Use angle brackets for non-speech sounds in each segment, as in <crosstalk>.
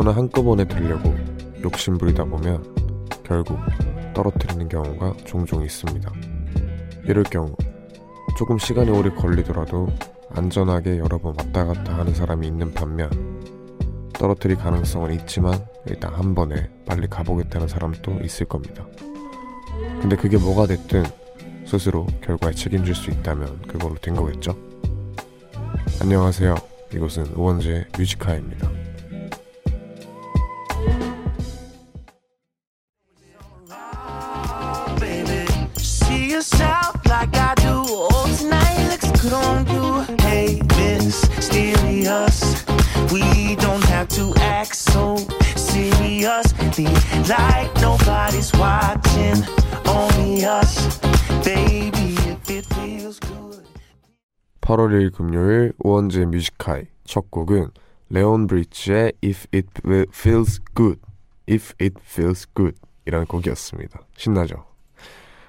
물건을 한꺼번에 들려고 욕심부리다 보면 결국 떨어뜨리는 경우가 종종 있습니다. 이럴 경우 조금 시간이 오래 걸리더라도 안전하게 여러 번 왔다 갔다 하는 사람이 있는 반면 떨어뜨릴 가능성은 있지만 일단 한 번에 빨리 가보겠다는 사람도 있을 겁니다. 근데 그게 뭐가 됐든 스스로 결과에 책임질 수 있다면 그걸로 된 거겠죠? 안녕하세요. 이곳은 우원재 뮤지카입니다. Seriously. Like nobody's watching. Only us. Baby, if it feels good. 8월 1일 금요일 우원재 뮤지카이 첫 곡은 레온 브리치의 If It Feels Good, If It Feels Good 이라는 곡이었습니다. 신나죠?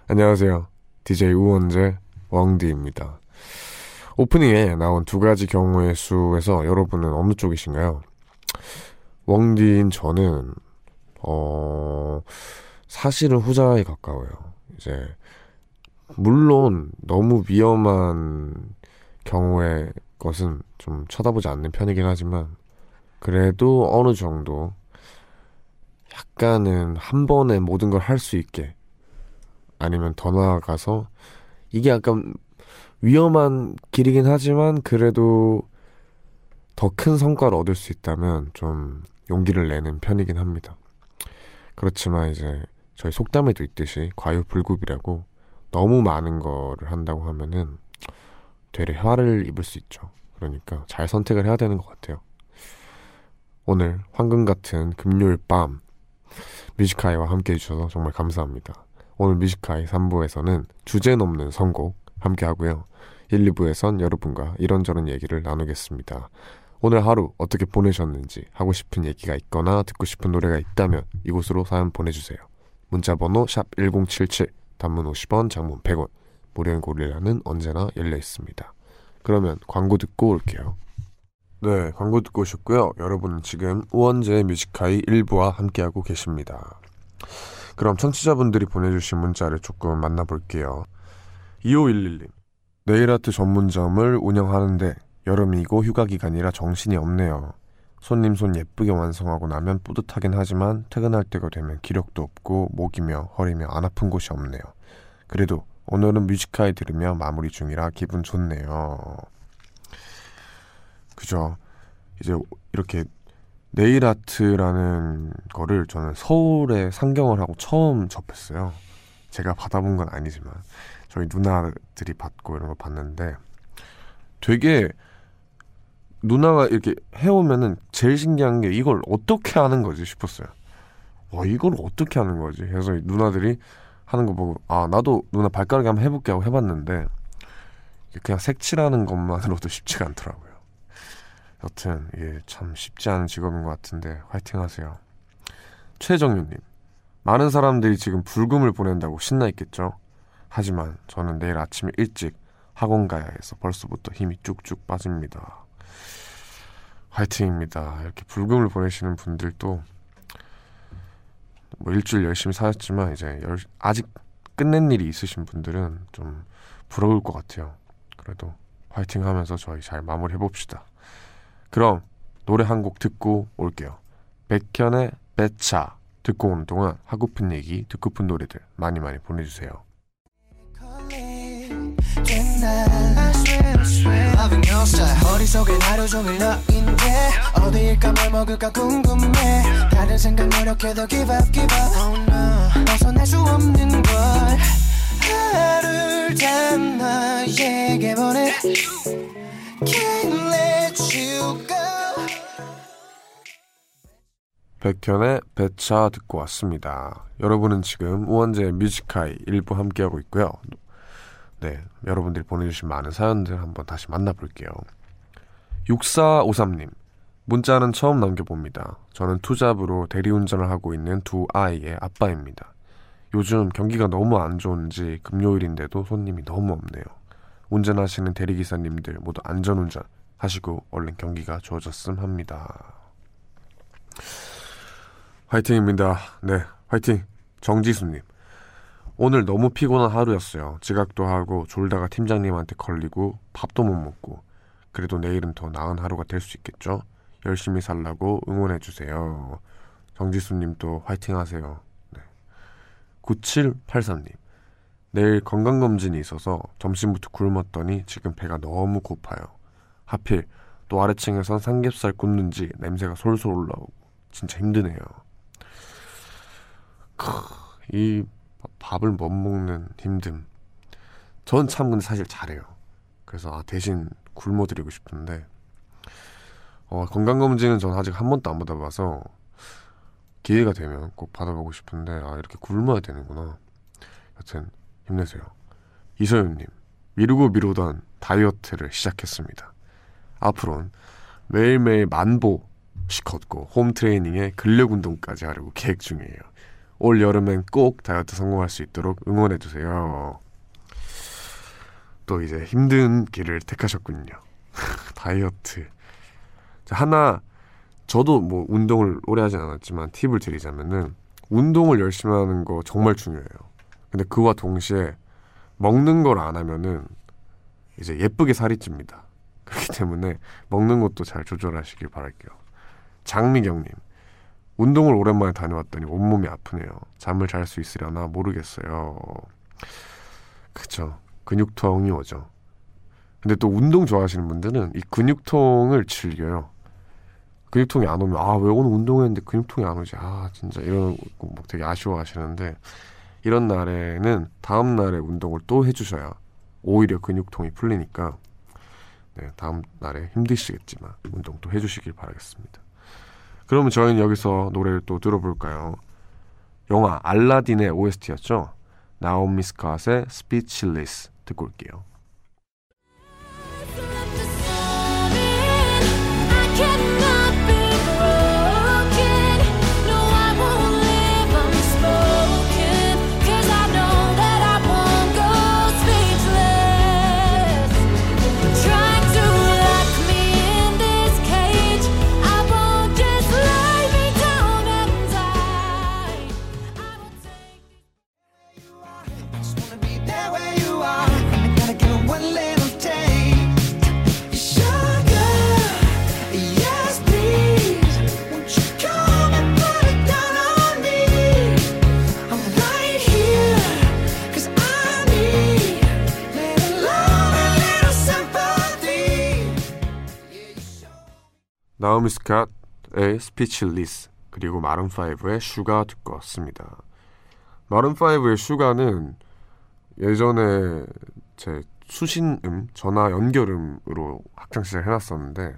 안녕하세요. DJ 우원재 왕디입니다. 오프닝에 나온 두 가지 경우의 수에서 여러분은 어느 쪽이신가요? 왕디인 저는 어 사실은 후자에 가까워요. 이제 물론 너무 위험한 경우의 것은 좀 쳐다보지 않는 편이긴 하지만 그래도 어느 정도 약간은 한 번에 모든 걸 할 수 있게 아니면 더 나아가서 이게 약간 위험한 길이긴 하지만 그래도 더 큰 성과를 얻을 수 있다면 좀 용기를 내는 편이긴 합니다. 그렇지만 이제 저희 속담에도 있듯이 과유불급이라고 너무 많은 거를 한다고 하면은 되레 화를 입을 수 있죠. 그러니까 잘 선택을 해야 되는 것 같아요. 오늘 황금 같은 금요일 밤 뮤지카이와 함께 해주셔서 정말 감사합니다. 오늘 뮤지카이 3부에서는 주제 넘는 선곡 함께 하고요. 1, 2부에선 여러분과 이런저런 얘기를 나누겠습니다. 오늘 하루 어떻게 보내셨는지 하고 싶은 얘기가 있거나 듣고 싶은 노래가 있다면 이곳으로 사연 보내주세요. 문자번호 샵 1077, 단문 50원, 장문 100원, 무료인 고릴라는 언제나 열려 있습니다. 그러면 광고 듣고 올게요. 네, 광고 듣고 오셨고요. 여러분은 지금 우원재 뮤지카이 1부와 함께하고 계십니다. 그럼 청취자분들이 보내주신 문자를 조금 만나볼게요. 2511님. 네일아트 전문점을 운영하는데 여름이고 휴가 기간이라 정신이 없네요. 손님 손 예쁘게 완성하고 나면 뿌듯하긴 하지만 퇴근할 때가 되면 기력도 없고 목이며 허리며 안 아픈 곳이 없네요. 그래도 오늘은 뮤지카이 들으며 마무리 중이라 기분 좋네요. 그죠. 이제 이렇게 네일 아트라는 거를 저는 서울에 상경을 하고 처음 접했어요. 제가 받아본 건 아니지만 저희 누나들이 받고 이런 거 봤는데 되게 누나가 이렇게 해오면은 제일 신기한 게 이걸 어떻게 하는 거지 싶었어요. 와 이걸 어떻게 하는 거지? 그래서 누나들이 하는 거 보고 아 나도 누나 발가락에 한번 해볼게 하고 해봤는데 그냥 색칠하는 것만으로도 <laughs> 쉽지가 않더라고요. 여튼 이게 참 쉽지 않은 직업인 것 같은데 화이팅 하세요. 최정윤님 많은 사람들이 지금 불금을 보낸다고 신나 있겠죠. 하지만 저는 내일 아침에 일찍 학원 가야 해서 벌써부터 힘이 쭉쭉 빠집니다. 화이팅입니다. 이렇게 불금을 보내시는 분들도 뭐 일주일 열심히 사셨지만 이제 열, 아직 끝낸 일이 있으신 분들은 좀 부러울 것 같아요. 그래도 화이팅 하면서 저희 잘 마무리 해 봅시다. 그럼 노래 한 곡 듣고 올게요. 백현의 배차 듣고 오는 동안 하고픈 얘기, 듣고픈 노래들 많이 많이 보내주세요. 머릿속에 하루 종일 너인데 어디일까 뭘 먹을까 궁금해 다른 생각 노력해도 give up give up oh no 벗어날 수 없는 걸 하루를 다 너에게 보내 Can't let you go 백현의 배차 듣고 왔습니다. 여러분은 지금 우원재 뮤지카이 일부 함께하고 있고요. 네, 여러분들이 보내주신 많은 사연들 한번 다시 만나볼게요. 6453님, 문자는 처음 남겨봅니다. 저는 투잡으로 대리운전을 하고 있는 두 아이의 아빠입니다. 요즘 경기가 너무 안 좋은지 금요일인데도 손님이 너무 없네요. 운전하시는 대리기사님들 모두 안전운전 하시고 얼른 경기가 좋아졌음 합니다. 화이팅입니다. 네, 화이팅. 정지수님. 오늘 너무 피곤한 하루였어요. 지각도 하고 졸다가 팀장님한테 걸리고 밥도 못 먹고 그래도 내일은 더 나은 하루가 될 수 있겠죠? 열심히 살라고 응원해 주세요. 정지수님도 화이팅 하세요. 네. 9783님. 내일 건강검진이 있어서 점심부터 굶었더니 지금 배가 너무 고파요. 하필 또 아래층에선 삼겹살 굽는지 냄새가 솔솔 올라오고 진짜 힘드네요. 크, 이 밥을 못 먹는 힘듦. 전 참 근데 사실 잘해요. 그래서 아, 대신 굶어드리고 싶은데 어, 건강검진은 전 아직 한 번도 안 받아봐서 기회가 되면 꼭 받아보고 싶은데 아 이렇게 굶어야 되는구나. 여튼 힘내세요. 이소연님 미루고 미루던 다이어트를 시작했습니다. 앞으론 매일매일 만보씩 걷고 홈트레이닝에 근력 운동까지 하려고 계획 중이에요. 올 여름엔 꼭 다이어트 성공할 수 있도록 응원해 주세요. 또 이제 힘든 길을 택하셨군요. <laughs> 다이어트. 자, 하나, 저도 뭐 운동을 오래 하진 않았지만 팁을 드리자면은 운동을 열심히 하는 거 정말 중요해요. 근데 그와 동시에 먹는 걸 안 하면은 이제 예쁘게 살이 찝니다. 그렇기 때문에 먹는 것도 잘 조절하시길 바랄게요. 장미경님, 운동을 오랜만에 다녀왔더니 온몸이 아프네요. 잠을 잘 수 있으려나 모르겠어요. 그쵸. 근육통이 오죠. 근데 또 운동 좋아하시는 분들은 이 근육통을 즐겨요. 근육통이 안 오면 아 왜 오늘 운동했는데 근육통이 안 오지 아 진짜 이런 뭐 되게 아쉬워하시는데 이런 날에는 다음 날에 운동을 또 해주셔야 오히려 근육통이 풀리니까 네, 다음 날에 힘드시겠지만 운동 또 해주시길 바라겠습니다. 그러면 저희는 여기서 노래를 또 들어볼까요? 영화 알라딘의 OST였죠. 나오미 스캇의 스피치리스 듣고 올게요. 나오미 스캇의 Speechless 그리고 마룬5의 Sugar 듣고 왔습니다. 마룬5의 Sugar는 예전에 제 수신음, 전화 연결음으로 학창시절 해놨었는데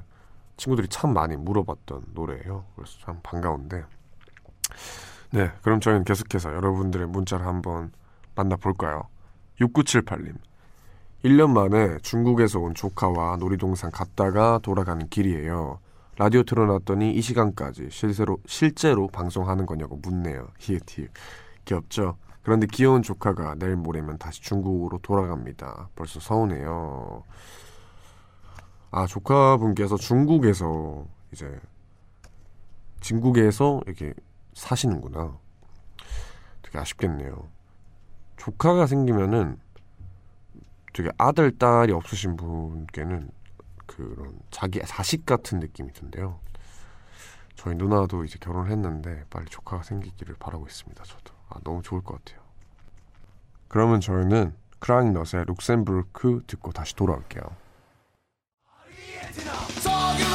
친구들이 참 많이 물어봤던 노래예요. 그래서 참 반가운데 네, 그럼 저희는 계속해서 여러분들의 문자를 한번 만나볼까요? 6978님 1년 만에 중국에서 온 조카와 놀이동산 갔다가 돌아가는 길이에요. 라디오 틀어놨더니 이 시간까지 실제로, 실제로 방송하는 거냐고 묻네요. <laughs> 히읗히읗. 귀엽죠? 그런데 귀여운 조카가 내일 모레면 다시 중국으로 돌아갑니다. 벌써 서운해요. 아, 조카분께서 중국에서 이제 진국에서 이렇게 사시는구나. 되게 아쉽겠네요. 조카가 생기면은 되게 아들, 딸이 없으신 분께는 그런 자기 자식 같은 느낌이 든대요. 저희 누나도 이제 결혼을 했는데 빨리 조카가 생기기를 바라고 있습니다. 저도 아, 너무 좋을 것 같아요. 그러면 저희는 크라잉넛의 룩셈부르크 듣고 다시 돌아올게요. 석유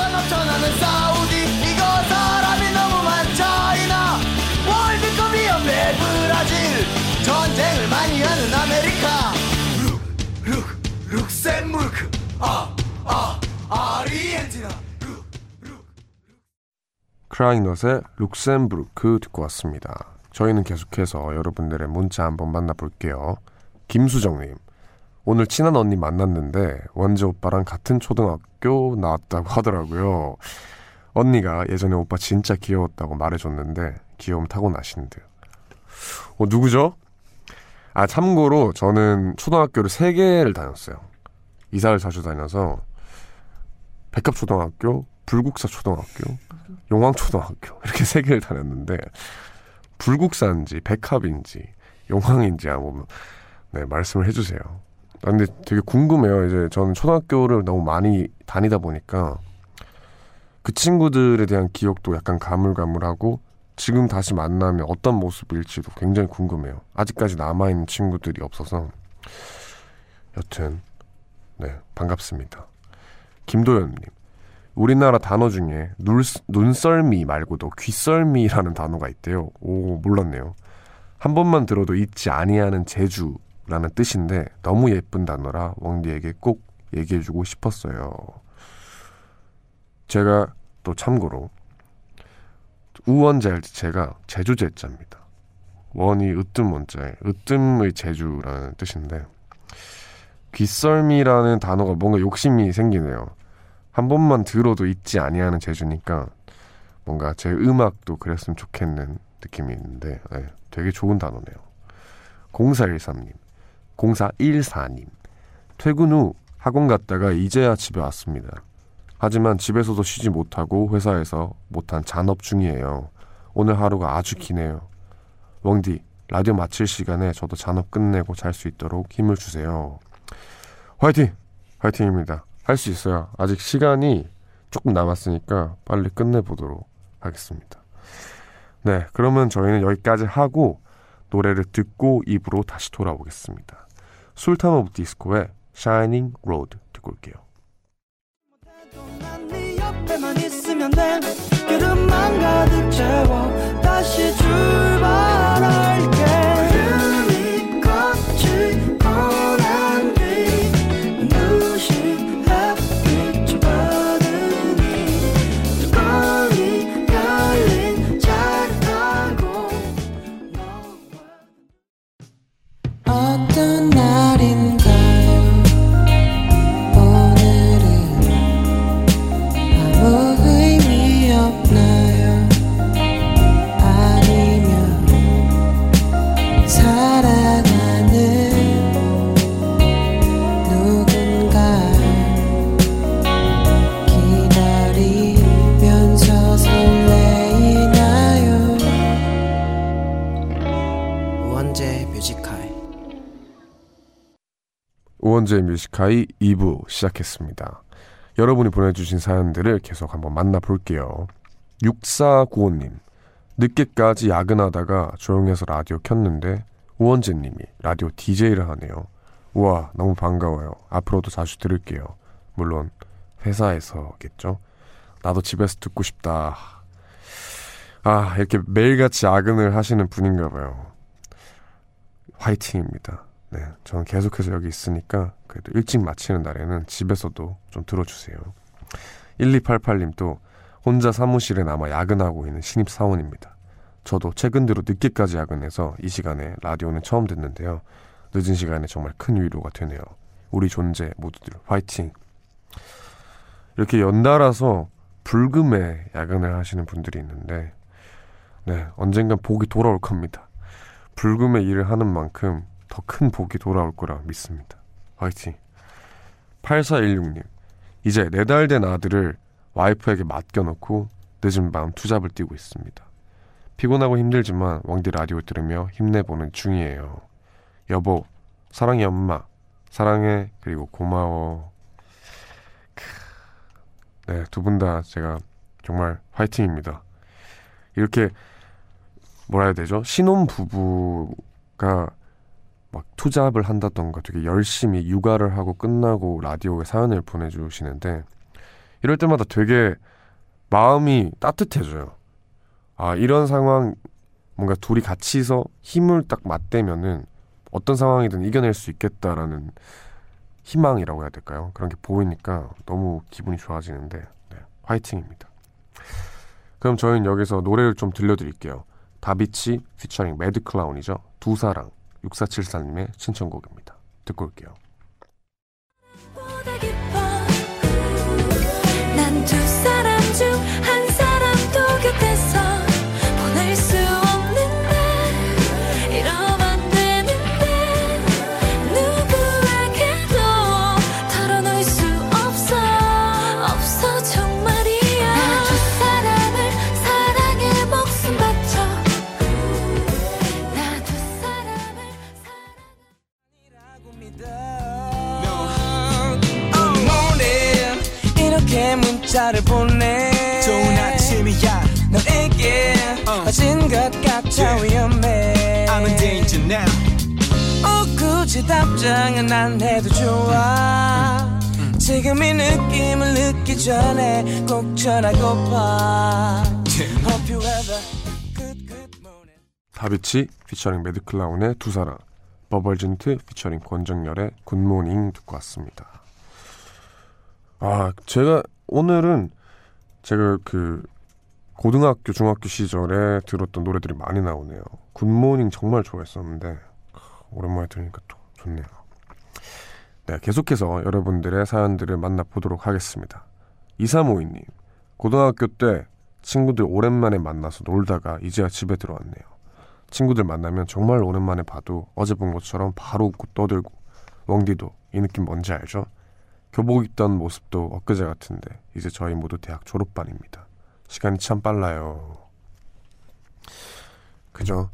아, 룩. 크라잉넛의 룩셈부르크 듣고 왔습니다. 저희는 계속해서 여러분들의 문자 한번 만나볼게요. 김수정님, 오늘 친한 언니 만났는데 원재 오빠랑 같은 초등학교 나왔다고 하더라고요. 언니가 예전에 오빠 진짜 귀여웠다고 말해줬는데 귀여움 타고나신 듯. 어, 누구죠? 아, 참고로 저는 초등학교를 3개를 다녔어요. 이사를 자주 다녀서 백합초등학교, 불국사 초등학교, 용왕초등학교 <laughs> 이렇게 세 개를 다녔는데 불국사인지 백합인지 용왕인지 한번 네, 말씀을 해주세요. 아, 근데 되게 궁금해요. 이제 저는 초등학교를 너무 많이 다니다 보니까 그 친구들에 대한 기억도 약간 가물가물하고 지금 다시 만나면 어떤 모습일지도 굉장히 궁금해요. 아직까지 남아있는 친구들이 없어서 여튼 네 반갑습니다. 김도현님 우리나라 단어 중에 눈, 눈썰미 말고도 귀썰미라는 단어가 있대요. 오 몰랐네요. 한 번만 들어도 잊지 아니하는 제주라는 뜻인데 너무 예쁜 단어라 왕디에게 꼭 얘기해주고 싶었어요. 제가 또 참고로 우원자일지체가 제주제자입니다. 원이 으뜸 원자에 으뜸의 제주라는 뜻인데 귀썰미라는 단어가 뭔가 욕심이 생기네요. 한 번만 들어도 잊지 아니하는 제주니까 뭔가 제 음악도 그랬으면 좋겠는 느낌이 있는데 네, 되게 좋은 단어네요. 0413님, 0414님. 퇴근 후 학원 갔다가 이제야 집에 왔습니다. 하지만 집에서도 쉬지 못하고 회사에서 못한 잔업 중이에요. 오늘 하루가 아주 기네요. 웡디, 라디오 마칠 시간에 저도 잔업 끝내고 잘 수 있도록 힘을 주세요. 화이팅! 화이팅입니다. 할 수 있어요. 아직 시간이 조금 남았으니까 빨리 끝내보도록 하겠습니다. 네, 그러면 저희는 여기까지 하고 노래를 듣고 2부로 다시 돌아오겠습니다. 술탄 오브 디스코의 Shining Road 듣고 올게요. 여름만 가득 채워 다시 출발할게 우원재 뮤지카이 2부 시작했습니다. 여러분이 보내주신 사연들을 계속 한번 만나볼게요. 6495님, 늦게까지 야근하다가 조용해서 라디오 켰는데 우원재님이 라디오 DJ를 하네요. 우와, 너무 반가워요. 앞으로도 자주 들을게요. 물론 회사에서겠죠. 나도 집에서 듣고 싶다. 아, 이렇게 매일같이 야근을 하시는 분인가 봐요. 화이팅입니다. 네, 저는 계속해서 여기 있으니까 그래도 일찍 마치는 날에는 집에서도 좀 들어주세요. 1288님도 혼자 사무실에 남아 야근하고 있는 신입 사원입니다. 저도 최근 들어 늦게까지 야근해서 이 시간에 라디오는 처음 듣는데요. 늦은 시간에 정말 큰 위로가 되네요. 우리 존재 모두들 화이팅! 이렇게 연달아서 불금에 야근을 하시는 분들이 있는데 네, 언젠간 복이 돌아올 겁니다. 불금에 일을 하는 만큼 더 큰 복이 돌아올 거라 믿습니다. 화이팅. 8416님. 이제 4달 된 아들을 와이프에게 맡겨놓고 늦은 밤 투잡을 뛰고 있습니다. 피곤하고 힘들지만 왕디 라디오 들으며 힘내보는 중이에요. 여보, 사랑해 엄마. 사랑해 그리고 고마워. 크. 네, 두 분 다 제가 정말 화이팅입니다. 이렇게 뭐라 해야 되죠? 신혼 부부가 막 투잡을 한다던가 되게 열심히 육아를 하고 끝나고 라디오에 사연을 보내주시는데 이럴 때마다 되게 마음이 따뜻해져요. 아, 이런 상황 뭔가 둘이 같이서 힘을 딱 맞대면은 어떤 상황이든 이겨낼 수 있겠다라는 희망이라고 해야 될까요? 그런 게 보이니까 너무 기분이 좋아지는데 네, 화이팅입니다. 그럼 저희는 여기서 노래를 좀 들려드릴게요. 다비치 피처링 매드클라운이죠. 두 사랑 6474님의 신청곡입니다. 듣고 올게요. 문자를 보내. 좋은 아침이야 너에게. 빠진 것 같아 Yeah. 위험해. I'm in danger now. 어, 굳이 답장은 안 해도 좋아. 지금 이 느낌을 늦기 전에 꼭 전하고파 Hope you good good morning. 다비치 피처링 매드클라운의 두 사람. 버벌진트 피처링 권정열의 Good Morning 듣고 왔습니다. 아 제가 오늘은 제가 그 고등학교 중학교 시절에 들었던 노래들이 많이 나오네요. 굿모닝 정말 좋아했었는데 오랜만에 들으니까 또 좋네요. 네 계속해서 여러분들의 사연들을 만나보도록 하겠습니다. 2352님 고등학교 때 친구들 오랜만에 만나서 놀다가 이제야 집에 들어왔네요. 친구들 만나면 정말 오랜만에 봐도 어제 본 것처럼 바로 웃고 떠들고 웡디도 이 느낌 뭔지 알죠? 교복 입던 모습도 엊그제 같은데 이제 저희 모두 대학 졸업반입니다. 시간이 참 빨라요. 그죠?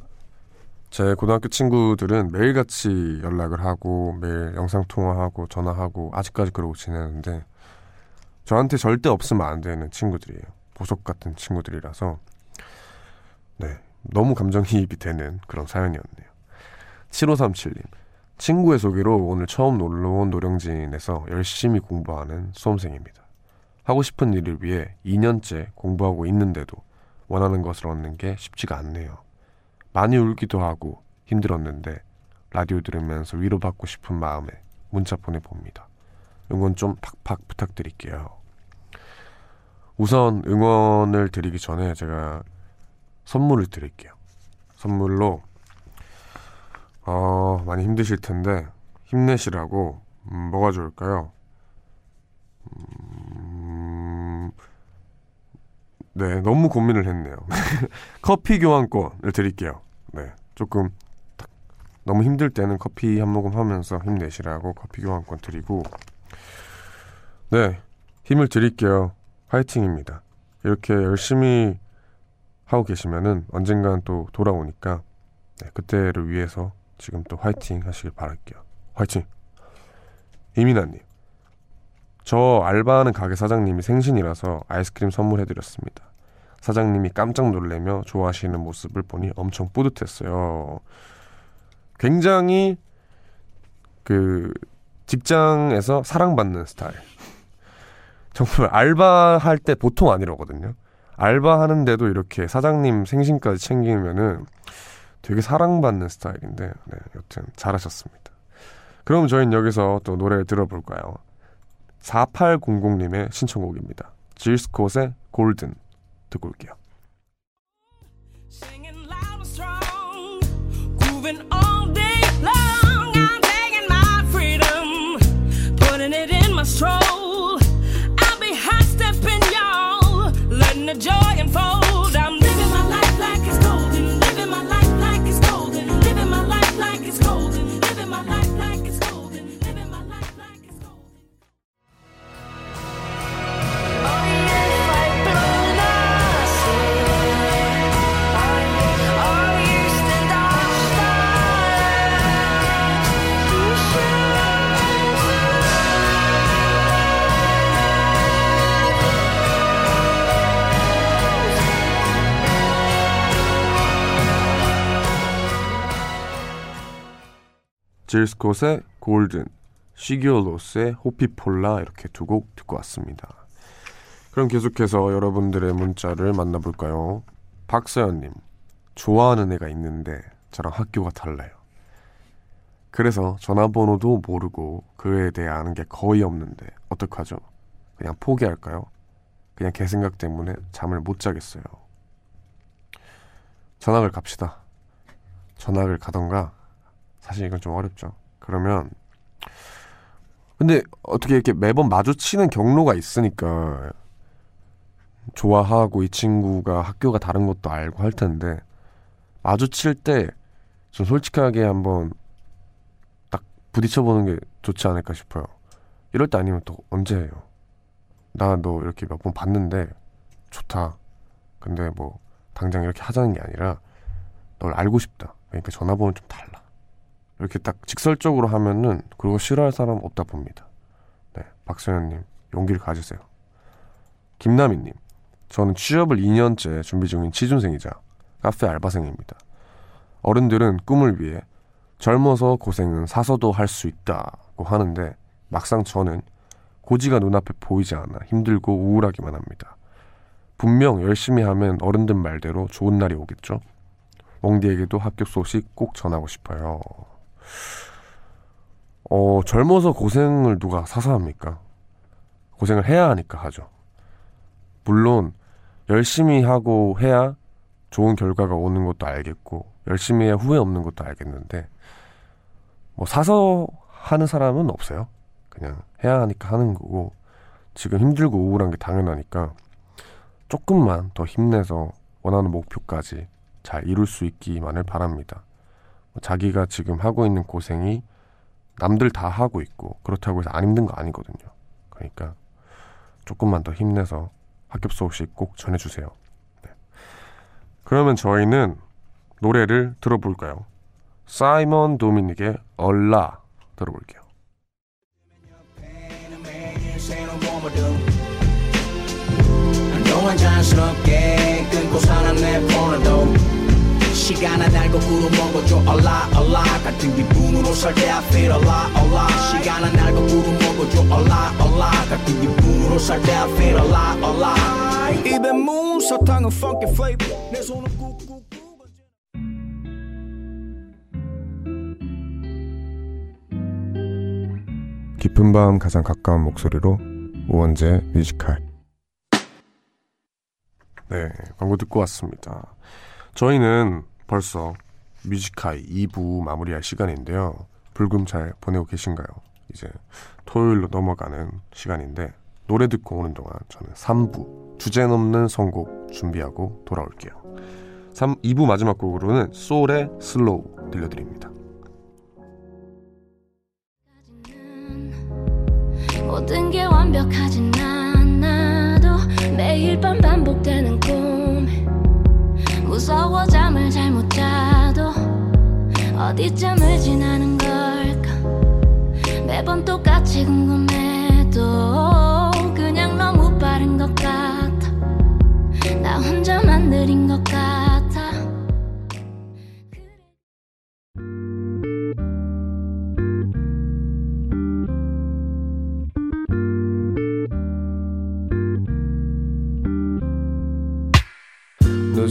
제 고등학교 친구들은 매일같이 연락을 하고 매일 영상통화하고 전화하고 아직까지 그러고 지내는데 저한테 절대 없으면 안 되는 친구들이에요. 보석 같은 친구들이라서 네 너무 감정이입이 되는 그런 사연이었네요. 7537님 친구의 소개로 오늘 처음 놀러 온 노령진에서 열심히 공부하는 수험생입니다. 하고 싶은 일을 위해 2년째 공부하고 있는데도 원하는 것을 얻는 게 쉽지가 않네요. 많이 울기도 하고 힘들었는데 라디오 들으면서 위로받고 싶은 마음에 문자 보내봅니다. 응원 좀 팍팍 부탁드릴게요. 우선 응원을 드리기 전에 제가 선물을 드릴게요. 선물로 어, 많이 힘드실 텐데 힘내시라고 음, 뭐가 좋을까요? 음, 네, 너무 고민을 했네요. <laughs> 커피 교환권을 드릴게요. 네, 조금 딱 너무 힘들 때는 커피 한 모금 하면서 힘내시라고 커피 교환권 드리고 네, 힘을 드릴게요. 화이팅입니다. 이렇게 열심히 하고 계시면은 언젠간 또 돌아오니까 네, 그때를 위해서 지금 또 화이팅 하시길 바랄게요. 화이팅! 이민아님, 저 알바하는 가게 사장님이 생신이라서 아이스크림 선물해드렸습니다. 사장님이 깜짝 놀래며 좋아하시는 모습을 보니 엄청 뿌듯했어요. 굉장히 그 직장에서 사랑받는 스타일. 정말 알바할 때 보통 아니라거든요. 알바하는데도 이렇게 사장님 생신까지 챙기면은 되게 사랑받는 스타일인데, 네, 여튼 잘하셨습니다. 그럼 저희는 여기서 또 노래를 들어볼까요? 4800님의 신청곡입니다. 질스콧의 골든 듣고 올게요. Singing 질 스콧의 골든, 시기올로스의 호피폴라 이렇게 두 곡 듣고 왔습니다. 그럼 계속해서 여러분들의 문자를 만나볼까요? 박서연님, 좋아하는 애가 있는데 저랑 학교가 달라요. 그래서 전화번호도 모르고 그 애에 대해 아는 게 거의 없는데 어떡하죠? 그냥 포기할까요? 그냥 걔 생각 때문에 잠을 못 자겠어요. 전학을 갑시다. 전학을 가던가 사실 이건 좀 어렵죠. 그러면 근데 어떻게 이렇게 매번 마주치는 경로가 있으니까 좋아하고 이 친구가 학교가 다른 것도 알고 할 텐데 마주칠 때 좀 솔직하게 한번 딱 부딪혀보는 게 좋지 않을까 싶어요. 이럴 때 아니면 또 언제 해요? 나 너 이렇게 몇 번 봤는데 좋다. 근데 뭐 당장 이렇게 하자는 게 아니라 널 알고 싶다. 그러니까 전화번호 좀 달라. 이렇게 딱 직설적으로 하면은 그거 싫어할 사람 없다 봅니다. 네, 박소연님 용기를 가지세요. 김나미님, 저는 취업을 2년째 준비 중인 취준생이자 카페 알바생입니다. 어른들은 꿈을 위해 젊어서 고생은 사서도 할 수 있다고 하는데 막상 저는 고지가 눈앞에 보이지 않아 힘들고 우울하기만 합니다. 분명 열심히 하면 어른들 말대로 좋은 날이 오겠죠? 멍디에게도 합격 소식 꼭 전하고 싶어요. 어, 젊어서 고생을 누가 사서 합니까? 고생을 해야 하니까 하죠. 물론, 열심히 하고 해야 좋은 결과가 오는 것도 알겠고, 열심히 해야 후회 없는 것도 알겠는데, 뭐, 사서 하는 사람은 없어요. 그냥 해야 하니까 하는 거고, 지금 힘들고 우울한 게 당연하니까, 조금만 더 힘내서 원하는 목표까지 잘 이룰 수 있기만을 바랍니다. 뭐 자기가 지금 하고 있는 고생이 남들 다 하고 있고 그렇다고 해서 안 힘든 거 아니거든요. 그러니까 조금만 더 힘내서 합격 소식 꼭 전해주세요. 네. 그러면 저희는 노래를 들어볼까요? 사이먼 도미닉의 얼라 들어볼게요. 시간은 알고 구름 먹어줘. 얼라 얼라. 같은 기분으로 살때 I feel 얼라 얼라. 시간은 알고 구름 먹어줘. 얼라 얼라. 같은 기분으로 살때 I feel 얼라 얼라. 입에 문 사탕은 funky flavor. 내 손은 깊은 밤 가장 가까운 목소리로 우원재 Music High. 네 광고 듣고 왔습니다. 저희는 벌써 Music High 2부 마무리할 시간인데요. 불금 잘 보내고 계신가요? 이제 토요일로 넘어가는 시간인데 노래 듣고 오는 동안 저는 3부 주제 넘는 선곡 준비하고 돌아올게요. 3, 2부 마지막 곡으로는 쏠의 Slow 들려드립니다. 모든 게 완벽하진 않아도 매일 밤 반복되는 꿈 무서워 잠을 잘 못 자도 어디쯤을 지나는 걸까? 매번 똑같이 궁금해도 그냥 너무 빠른 것 같아. 나 혼자만 느린 것 같아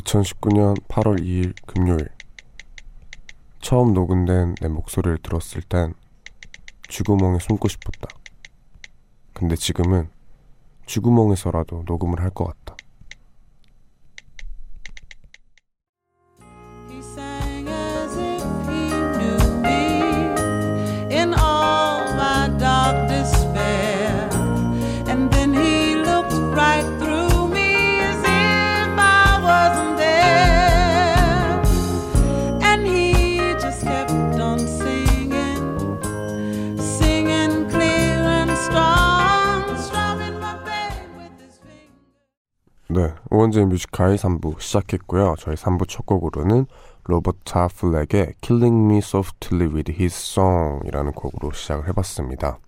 2019년 8월 2일 금요일 처음 녹음된 내 목소리를 들었을 땐 쥐구멍에 숨고 싶었다. 근데 지금은 쥐구멍에서라도 녹음을 할 것 같다. 네, 우원재 Music High 3부 시작했고요. 저희 3부 첫 곡으로는 로버타 플렉의 Killing Me Softly with His Song 이라는 곡으로 시작을 해봤습니다.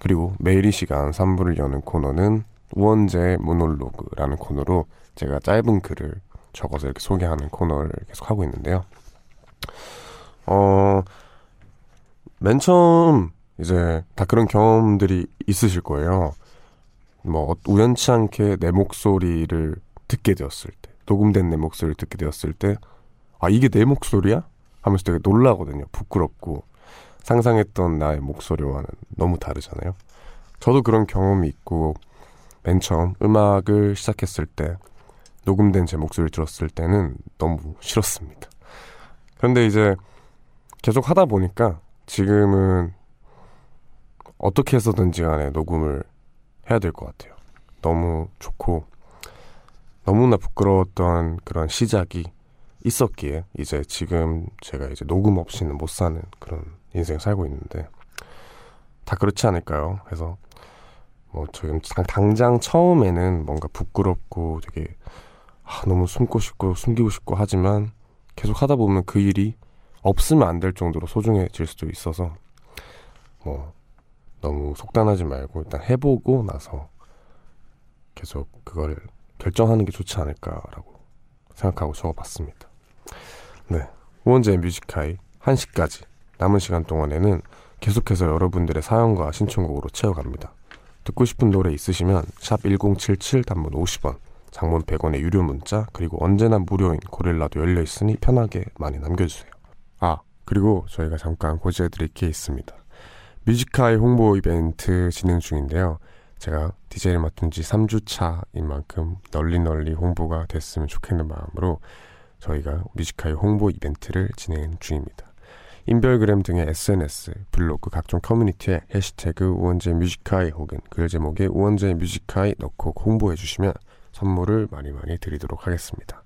그리고 매일 이 시간 3부를 여는 코너는 우원재 모놀로그라는 코너로 제가 짧은 글을 적어서 이렇게 소개하는 코너를 계속 하고 있는데요. 어, 맨 처음 이제 다 그런 경험들이 있으실 거예요. 뭐 어- 우연치 않게 내 목소리를 듣게 되었을 때 녹음된 내 목소리를 듣게 되었을 때 아 이게 내 목소리야? 하면서 되게 놀라거든요 부끄럽고 상상했던 나의 목소리와는 너무 다르잖아요 저도 그런 경험이 있고 맨 처음 음악을 시작했을 때 녹음된 제 목소리를 들었을 때는 너무 싫었습니다 그런데 이제 계속 하다 보니까 지금은 어떻게 해서든지 간에 녹음을 해야 될 것 같아요. 너무 좋고 너무나 부끄러웠던 그런 시작이 있었기에 이제 지금 제가 이제 녹음 없이는 못 사는 그런 인생 살고 있는데 다 그렇지 않을까요? 그래서 뭐 지금 당- 당장 처음에는 뭔가 부끄럽고 되게 아, 너무 숨고 싶고 숨기고 싶고 하지만 계속 하다 보면 그 일이 없으면 안 될 정도로 소중해질 수도 있어서 뭐 너무 속단하지 말고 일단 해보고 나서 계속 그걸 결정하는 게 좋지 않을까라고 생각하고 적어봤습니다. 네, 우원재의 뮤직하이 1시까지 남은 시간 동안에는 계속해서 여러분들의 사연과 신청곡으로 채워갑니다. 듣고 싶은 노래 있으시면 샵 1077 단문 50원, 장문 100원의 유료 문자 그리고 언제나 무료인 고릴라도 열려 있으니 편하게 많이 남겨주세요. 아 그리고 저희가 잠깐 고지해드릴 게 있습니다. Music High 홍보 이벤트 진행 중인데요. 제가 DJ를 맡은 지 3주 차인 만큼 널리 널리 홍보가 됐으면 좋겠는 마음으로 저희가 Music High 홍보 이벤트를 진행 중입니다. 인별그램 등의 SNS, 블로그 각종 커뮤니티에 해시태그 우원재 Music High 혹은 글 제목에 우원재 Music High 넣고 홍보해 주시면 선물을 많이 많이 드리도록 하겠습니다.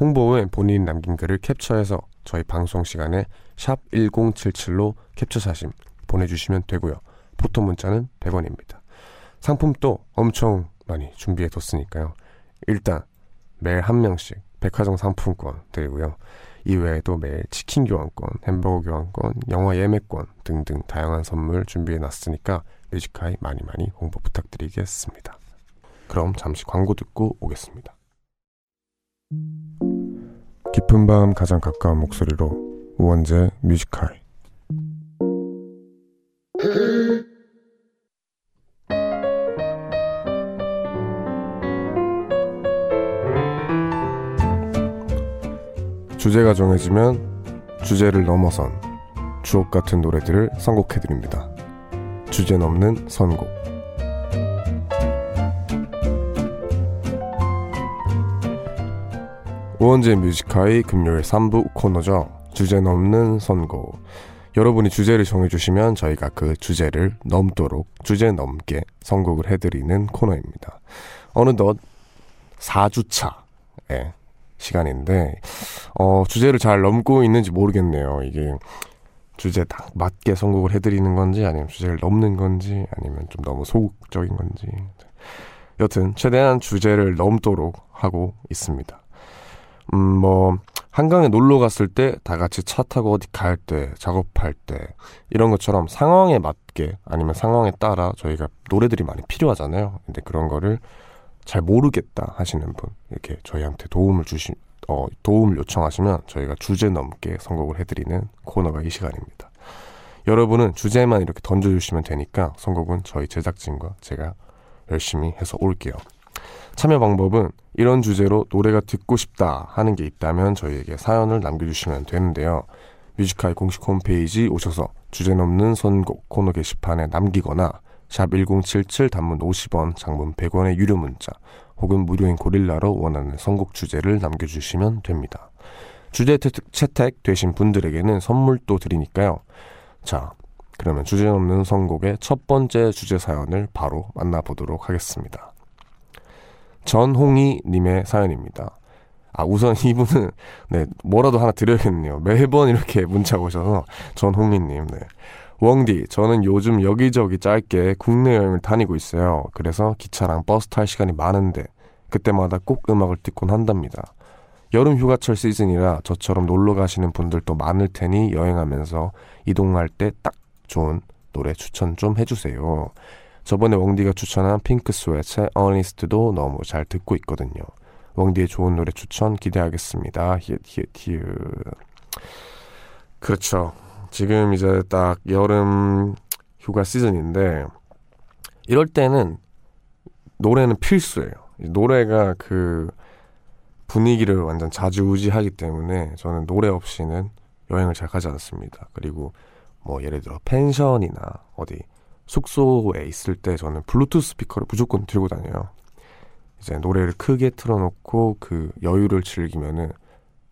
홍보 후엔 본인 남긴 글을 캡처해서 저희 방송 시간에 샵 1077로 캡처 사진 보내주시면 되고요. 포토 문자는 100원입니다. 상품도 엄청 많이 준비해 뒀으니까요. 일단 매일 한 명씩 백화점 상품권 드리고요. 이외에도 매일 치킨 교환권, 햄버거 교환권, 영화 예매권 등등 다양한 선물 준비해 놨으니까 Music High 많이 많이 홍보 부탁드리겠습니다. 그럼 잠시 광고 듣고 오겠습니다. 깊은 밤 가장 가까운 목소리로 우원재 뮤직하 주제가 정해지면 주제를 넘어선 주옥 같은 노래들을 선곡해드립니다. 주제 넘는 선곡. 우원재 뮤지카의 금요일 3부 코너죠. 주제 넘는 선곡. 여러분이 주제를 정해주시면 저희가 그 주제를 넘도록 주제 넘게 선곡을 해드리는 코너입니다. 어느덧 4주차의 시간인데 어, 주제를 잘 넘고 있는지 모르겠네요. 이게 주제 딱 맞게 선곡을 해드리는 건지 아니면 주제를 넘는 건지 아니면 좀 너무 소극적인 건지 여튼 최대한 주제를 넘도록 하고 있습니다. 음, 뭐 한강에 놀러 갔을 때 다 같이 차 타고 어디 갈 때, 작업할 때 이런 것처럼 상황에 맞게 아니면 상황에 따라 저희가 노래들이 많이 필요하잖아요. 근데 그런 거를 잘 모르겠다 하시는 분 이렇게 저희한테 도움을 주시 어, 도움을 요청하시면 저희가 주제 넘게 선곡을 해드리는 코너가 이 시간입니다. 여러분은 주제만 이렇게 던져주시면 되니까 선곡은 저희 제작진과 제가 열심히 해서 올게요. 참여 방법은 이런 주제로 노래가 듣고 싶다 하는 게 있다면 저희에게 사연을 남겨주시면 되는데요. 뮤지카이 공식 홈페이지 오셔서 주제 넘는 선곡 코너 게시판에 남기거나 샵 1077 단문 50원, 장문 100원의 유료 문자 혹은 무료인 고릴라로 원하는 선곡 주제를 남겨주시면 됩니다. 주제 태- 채택 되신 분들에게는 선물도 드리니까요. 자, 그러면 주제 없는 선곡의 첫 번째 주제 사연을 바로 만나보도록 하겠습니다. 전홍희 님의 사연입니다. 아, 우선 <laughs> 이분은, 네, 뭐라도 하나 드려야겠네요. 매번 이렇게 문자가 오셔서, 전홍희 님, 네. 웡디, 저는 요즘 여기저기 짧게 국내 여행을 다니고 있어요. 그래서 기차랑 버스 탈 시간이 많은데, 그때마다 꼭 음악을 듣곤 한답니다. 여름 휴가철 시즌이라 저처럼 놀러 가시는 분들도 많을 테니 여행하면서 이동할 때 딱 좋은 노래 추천 좀 해주세요. 저번에 웡디가 추천한 핑크 스웨트의 어니스트도 너무 잘 듣고 있거든요. 웡디의 좋은 노래 추천 기대하겠습니다. 히읗 히읗 히읗. 그렇죠. 지금 이제 딱 여름 휴가 시즌인데 이럴 때는 노래는 필수예요. 노래가 그 분위기를 완전 좌지우지하기 때문에 저는 노래 없이는 여행을 잘 가지 않습니다. 그리고 뭐 예를 들어 펜션이나 어디 숙소에 있을 때 저는 블루투스 스피커를 무조건 들고 다녀요. 이제 노래를 크게 틀어놓고 그 여유를 즐기면은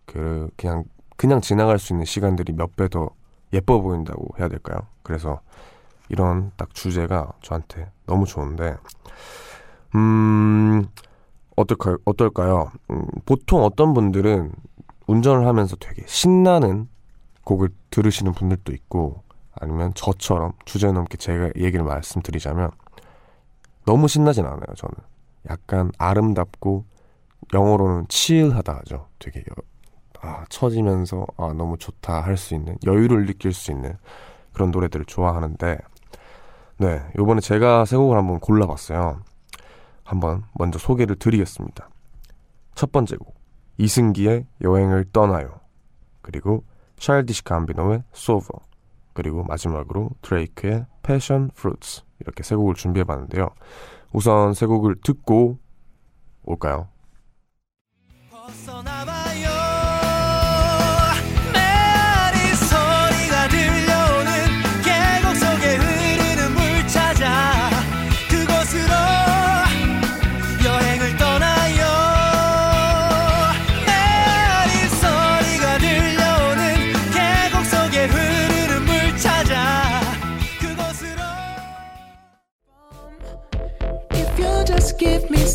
그 그냥 그냥 지나갈 수 있는 시간들이 몇 배 더 예뻐 보인다고 해야 될까요? 그래서 이런 딱 주제가 저한테 너무 좋은데 음 어떨까요? 어떨까요? 음, 보통 어떤 분들은 운전을 하면서 되게 신나는 곡을 들으시는 분들도 있고 아니면 저처럼 주제 넘게 제가 얘기를 말씀드리자면 너무 신나진 않아요. 저는 약간 아름답고 영어로는 치일하다 하죠. 되게 여- 아, 처지면서 아, 너무 좋다 할 수 있는 여유를 느낄 수 있는 그런 노래들을 좋아하는데 네 요번에 제가 세 곡을 한번 골라봤어요. 한번 먼저 소개를 드리겠습니다. 첫 번째 곡 이승기의 여행을 떠나요. 그리고 샤일디시 감비노의 소버 그리고 마지막으로 드레이크의 패션 프루츠 이렇게 세 곡을 준비해봤는데요. 우선 세 곡을 듣고 올까요?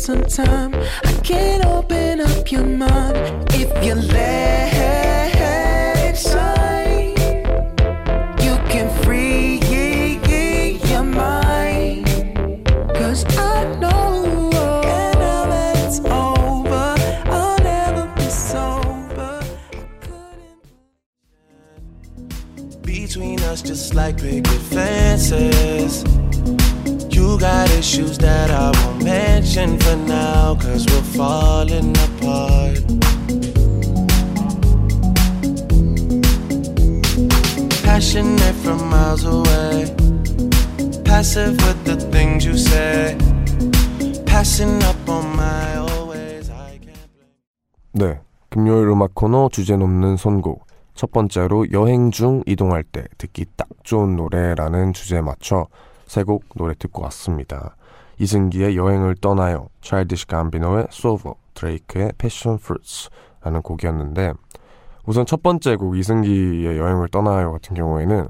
Some time, I can open up your mind. If you let shine, you can free your mind. Cause I know and now that it's over, I'll never be sober. Between us just like picket fences. You got issues that I won't mention for now, cause we're falling apart. Passionate from miles away, passive with the things you say, passing up on my always. I can't blame. 네. 금요일 음악 코너 주제 넘는 선곡. 첫 번째로 여행 중 이동할 때 듣기 딱 좋은 노래라는 주제에 맞춰 세 곡 노래 듣고 왔습니다. 이승기의 여행을 떠나요, 차일디시 감비노의 Sober, 드레이크의 Passionfruit라는 곡이었는데 우선 첫 번째 곡 이승기의 여행을 떠나요 같은 경우에는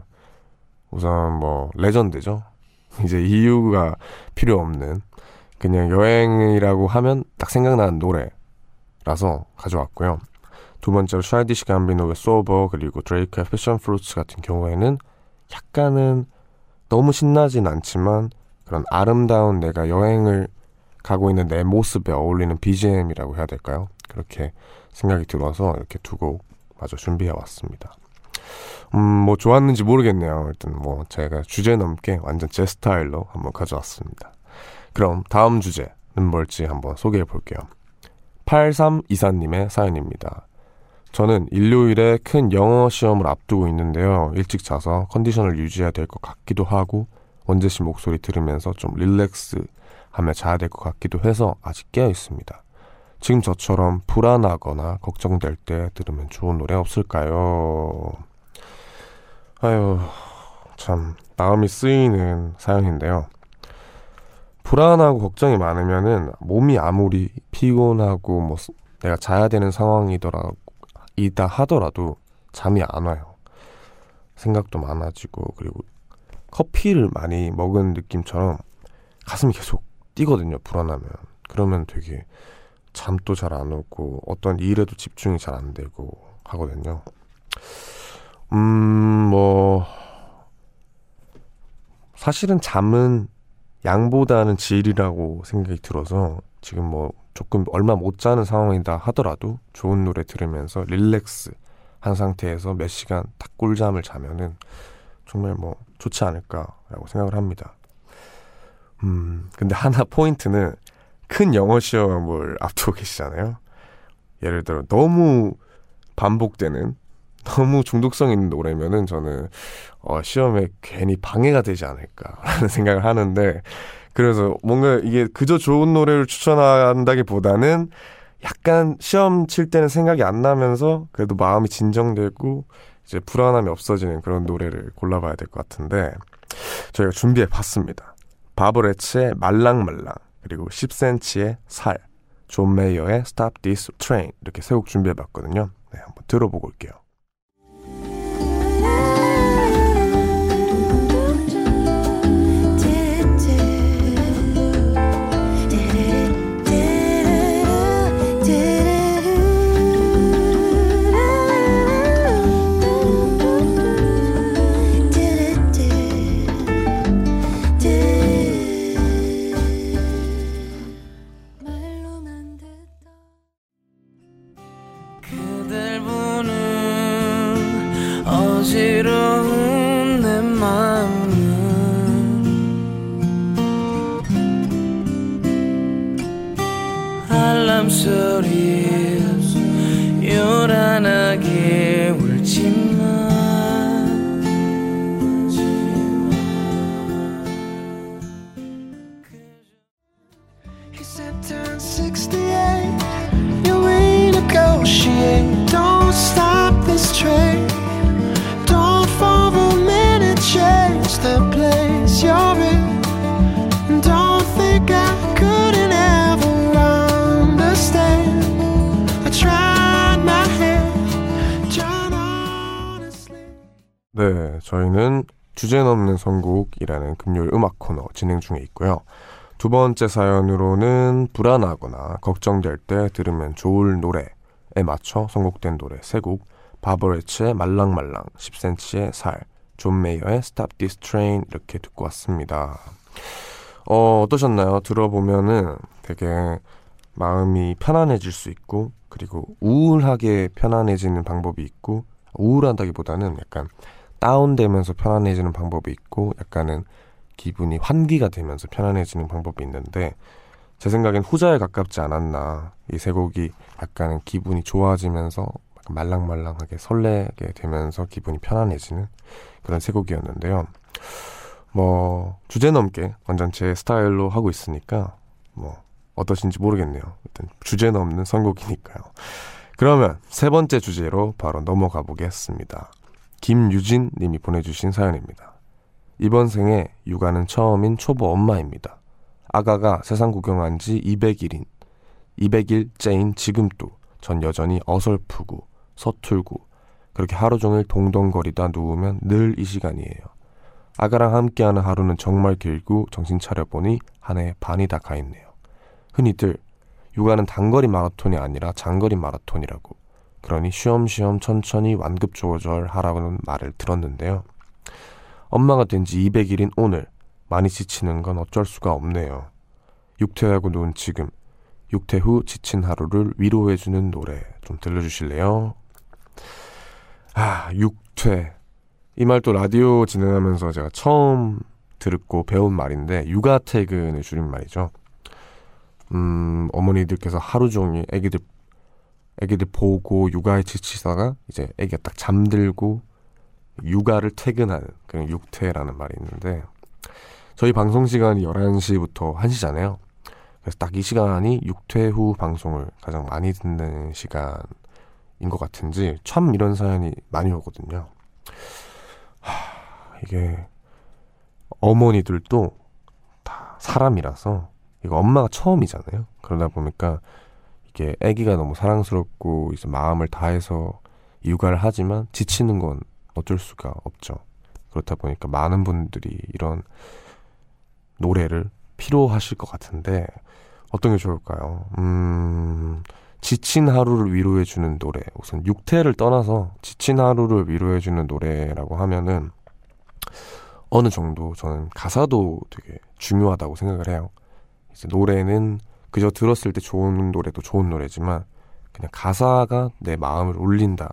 우선 뭐 레전드죠. <laughs> 이제 이유가 필요 없는 그냥 여행이라고 하면 딱 생각나는 노래라서 가져왔고요. 두 번째로 차일디시 감비노의 Sober 그리고 드레이크의 Passionfruit 같은 경우에는 약간은 너무 신나진 않지만 그런 아름다운 내가 여행을 가고 있는 내 모습에 어울리는 BGM이라고 해야 될까요? 그렇게 생각이 들어서 이렇게 두 곡 마저 준비해 왔습니다. 음, 뭐 좋았는지 모르겠네요. 일단 뭐 제가 주제 넘게 완전 제 스타일로 한번 가져왔습니다. 그럼 다음 주제는 뭘지 한번 소개해 볼게요. 8324님의 사연입니다. 저는 일요일에 큰 영어 시험을 앞두고 있는데요. 일찍 자서 컨디션을 유지해야 될 것 같기도 하고 원재 씨 목소리 들으면서 좀 릴렉스 하며 자야 될 것 같기도 해서 아직 깨어 있습니다. 지금 저처럼 불안하거나 걱정될 때 들으면 좋은 노래 없을까요? 아유, 참, 마음이 쓰이는 사연인데요. 불안하고 걱정이 많으면은 몸이 아무리 피곤하고 뭐 스- 내가 자야 되는 상황이더라 이다 하더라도 잠이 안 와요. 생각도 많아지고 그리고 커피를 많이 먹은 느낌처럼 가슴이 계속 뛰거든요. 불안하면 그러면 되게 잠도 잘 안 오고 어떤 일에도 집중이 잘 안 되고 하거든요. 음, 뭐 사실은 잠은 양보다는 질이라고 생각이 들어서 지금 뭐 조금 얼마 못 자는 상황이다 하더라도 좋은 노래 들으면서 릴렉스 한 상태에서 몇 시간 딱 꿀잠을 자면은 정말 뭐 좋지 않을까라고 생각을 합니다. 음, 근데 하나 포인트는 큰 영어 시험을 앞두고 계시잖아요. 예를 들어 너무 반복되는 너무 중독성 있는 노래면은 저는 어, 시험에 괜히 방해가 되지 않을까라는 <laughs> 생각을 하는데 그래서 뭔가 이게 그저 좋은 노래를 추천한다기보다는 약간 시험 칠 때는 생각이 안 나면서 그래도 마음이 진정되고 이제 불안함이 없어지는 그런 노래를 골라봐야 될 것 같은데 저희가 준비해 봤습니다. 바버레츠의 말랑말랑 그리고 10cm의 살, 존 메이어의 Stop This Train 이렇게 세 곡 준비해 봤거든요. 네, 한번 들어보고 올게요. 네, 저희는 주제 넘는 선곡이라는 금요일 음악 코너 진행 중에 있고요. 두 번째 사연으로는 불안하거나 걱정될 때 들으면 좋을 노래에 맞춰 선곡된 노래 세 곡, 바버레츠의 말랑말랑, 10cm의 살, 존 메이어의 Stop This Train 이렇게 듣고 왔습니다. 어, 어떠셨나요? 들어보면은 되게 마음이 편안해질 수 있고, 그리고 우울하게 편안해지는 방법이 있고, 우울하다기보다는 약간 다운되면서 편안해지는 방법이 있고 약간은 기분이 환기가 되면서 편안해지는 방법이 있는데 제 생각엔 후자에 가깝지 않았나. 이 세 곡이 약간은 기분이 좋아지면서 말랑말랑하게 설레게 되면서 기분이 편안해지는 그런 세 곡이었는데요. 뭐 주제 넘게 완전 제 스타일로 하고 있으니까 뭐 어떠신지 모르겠네요. 일단 주제 넘는 선곡이니까요. 그러면 세 번째 주제로 바로 넘어가 보겠습니다 김유진 님이 보내주신 사연입니다. 이번 생에 육아는 처음인 초보 엄마입니다. 아가가 세상 구경한 지 200일인 200일째인 지금도 전 여전히 어설프고 서툴고 그렇게 하루 종일 동동거리다 누우면 늘 이 시간이에요. 아가랑 함께하는 하루는 정말 길고 정신 차려보니 한 해 반이 다 가있네요. 흔히들 육아는 단거리 마라톤이 아니라 장거리 마라톤이라고 그러니 쉬엄쉬엄 천천히 완급 조절하라는 말을 들었는데요. 엄마가 된 지 200일인 오늘 많이 지치는 건 어쩔 수가 없네요. 육퇴하고 논 지금 육퇴 후 지친 하루를 위로해주는 노래 좀 들려주실래요? 아 육퇴 이 말 또 라디오 진행하면서 제가 처음 듣고 배운 말인데 육아 퇴근을 줄인 말이죠. 음 어머니들께서 하루 종일 애기들 애기들 보고 육아에 지치다가 이제 애기가 딱 잠들고 육아를 퇴근하는 그런 육퇴라는 말이 있는데 저희 방송 시간이 11시부터 1시잖아요. 그래서 딱 이 시간이 육퇴 후 방송을 가장 많이 듣는 시간인 것 같은지 참 이런 사연이 많이 오거든요. 하, 이게 어머니들도 다 사람이라서 이거 엄마가 처음이잖아요. 그러다 보니까 이게 아기가 너무 사랑스럽고 이제 마음을 다해서 육아를 하지만 지치는 건 어쩔 수가 없죠. 그렇다 보니까 많은 분들이 이런 노래를 필요하실 것 같은데 어떤 게 좋을까요? 음, 지친 하루를 위로해주는 노래. 우선 육태를 떠나서 지친 하루를 위로해주는 노래라고 하면은 어느 정도 저는 가사도 되게 중요하다고 생각을 해요. 이제 노래는 그저 들었을 때 좋은 노래도 좋은 노래지만 그냥 가사가 내 마음을 울린다.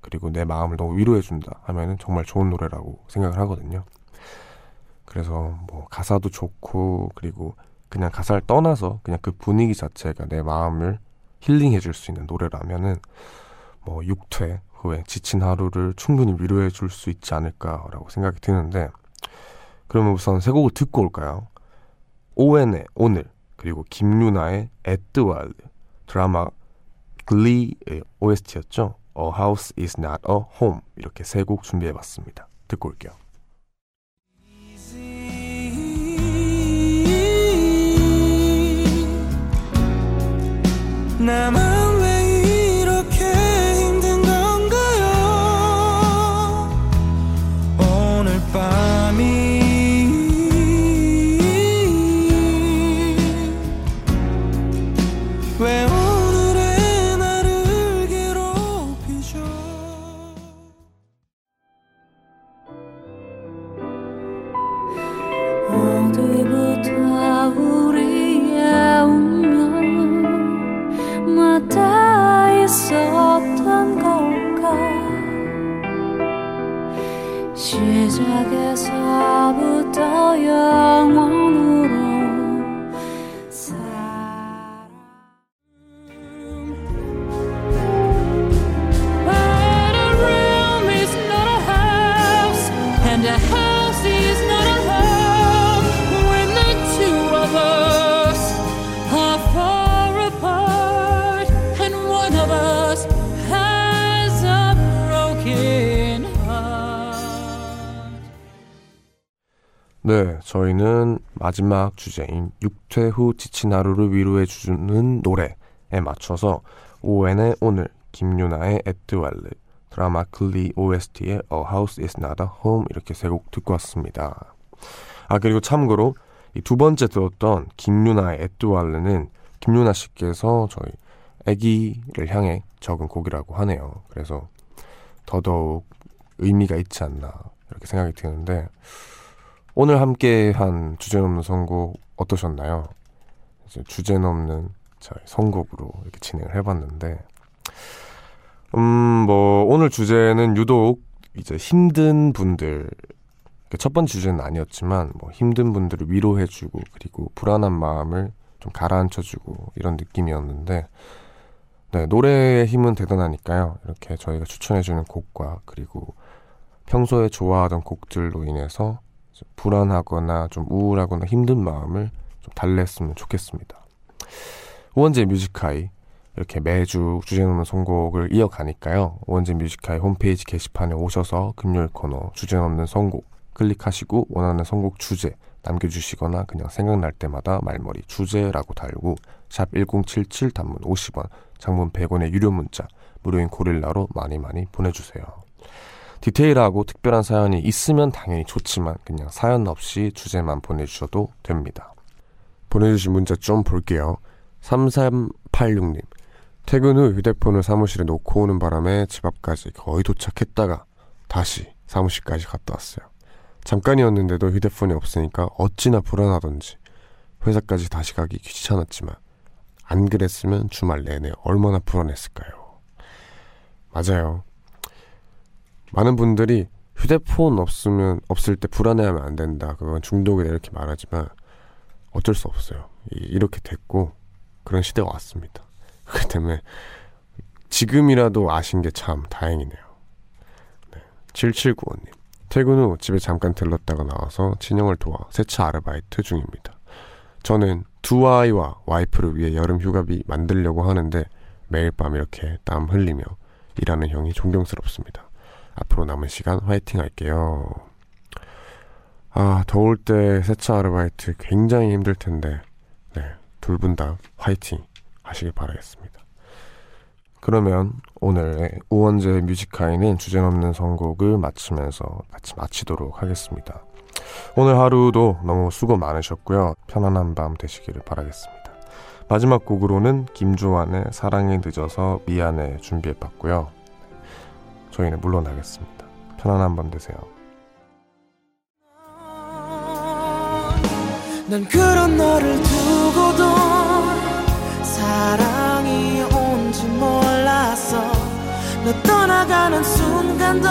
그리고 내 마음을 너무 위로해준다 하면은 정말 좋은 노래라고 생각을 하거든요. 그래서 뭐 가사도 좋고 그리고 그냥 가사를 떠나서 그냥 그 분위기 자체가 내 마음을 힐링해 줄 수 있는 노래라면은 뭐 육퇴 후에 지친 하루를 충분히 위로해 줄 수 있지 않을까라고 생각이 드는데 그러면 우선 세 곡을 듣고 올까요? 오왠의 오늘 그리고 김윤아의 에드와드 드라마 글리의 OST였죠. A House Is Not a Home 이렇게 세 곡 준비해봤습니다. 듣고 올게요. 나만 저희는 마지막 주제인 6퇴 후 지친 하루를 위로해주는 노래에 맞춰서 오웬의 오늘, 김유나의 에뚜알르, 드라마 클리 OST의 A House Is Not a Home 이렇게 세 곡 듣고 왔습니다. 아 그리고 참고로 이 두 번째 들었던 김유나의 에뚜알르는 김유나 씨께서 저희 아기를 향해 적은 곡이라고 하네요. 그래서 더더욱 의미가 있지 않나 이렇게 생각이 드는데 오늘 함께 한 주제 넘는 선곡 어떠셨나요? 이제 주제 넘는 저희 선곡으로 이렇게 진행을 해봤는데 음, 뭐, 오늘 주제는 유독 이제 힘든 분들, 첫 번째 주제는 아니었지만, 뭐, 힘든 분들을 위로해주고, 그리고 불안한 마음을 좀 가라앉혀주고, 이런 느낌이었는데, 네, 노래의 힘은 대단하니까요. 이렇게 저희가 추천해주는 곡과, 그리고 평소에 좋아하던 곡들로 인해서 불안하거나 좀 우울하거나 힘든 마음을 좀 달랬으면 좋겠습니다. 우원재 Music High, 이렇게 매주 주제넘는 선곡을 이어가니까요. 원재 Music High의 홈페이지 게시판에 오셔서 금요일 코너 주제넘는 선곡 클릭하시고 원하는 선곡 주제 남겨주시거나 그냥 생각날 때마다 말머리 주제라고 달고 샵 1077 단문 50원 장문 100원의 유료 문자 무료인 고릴라로 많이 많이 보내주세요. 디테일하고 특별한 사연이 있으면 당연히 좋지만 그냥 사연 없이 주제만 보내주셔도 됩니다. 보내주신 문자 좀 볼게요. 3386님 퇴근 후 휴대폰을 사무실에 놓고 오는 바람에 집 앞까지 거의 도착했다가 다시 사무실까지 갔다 왔어요. 잠깐이었는데도 휴대폰이 없으니까 어찌나 불안하던지 회사까지 다시 가기 귀찮았지만 안 그랬으면 주말 내내 얼마나 불안했을까요. 맞아요. 많은 분들이 휴대폰 없으면 없을 때 불안해하면 안 된다. 그건 중독이다 이렇게 말하지만 어쩔 수 없어요. 이렇게 됐고 그런 시대가 왔습니다. <laughs> 그렇기 때문에 지금이라도 아신 게 참 다행이네요. 네. 7795님. 퇴근 후 집에 잠깐 들렀다가 나와서 친형을 도와 세차 아르바이트 중입니다. 저는 두 아이와 와이프를 위해 여름 휴가비 만들려고 하는데 매일 밤 이렇게 땀 흘리며 일하는 형이 존경스럽습니다. 앞으로 남은 시간 화이팅 할게요. 아, 더울 때 세차 아르바이트 굉장히 힘들 텐데, 네, 둘 분 다 화이팅 하시길 바라겠습니다. 그러면 오늘의 우원재 뮤직하이는 주제넘는 선곡을 마치면서 같이 마치도록 하겠습니다. 오늘 하루도 너무 수고 많으셨고요. 편안한 밤 되시기를 바라겠습니다. 마지막 곡으로는 김조한의 사랑이 늦어서 미안해 준비해봤고요. 저희는 물러나겠습니다. 편안한 밤 되세요. 난 그런 너를 두고도 사랑이 온 줄 몰랐어 너 떠나가는 순간도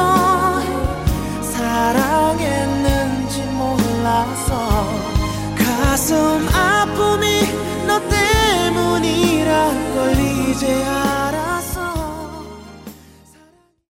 사랑했는지 몰랐어 가슴 아픔이 너 때문이란 걸 이제 알아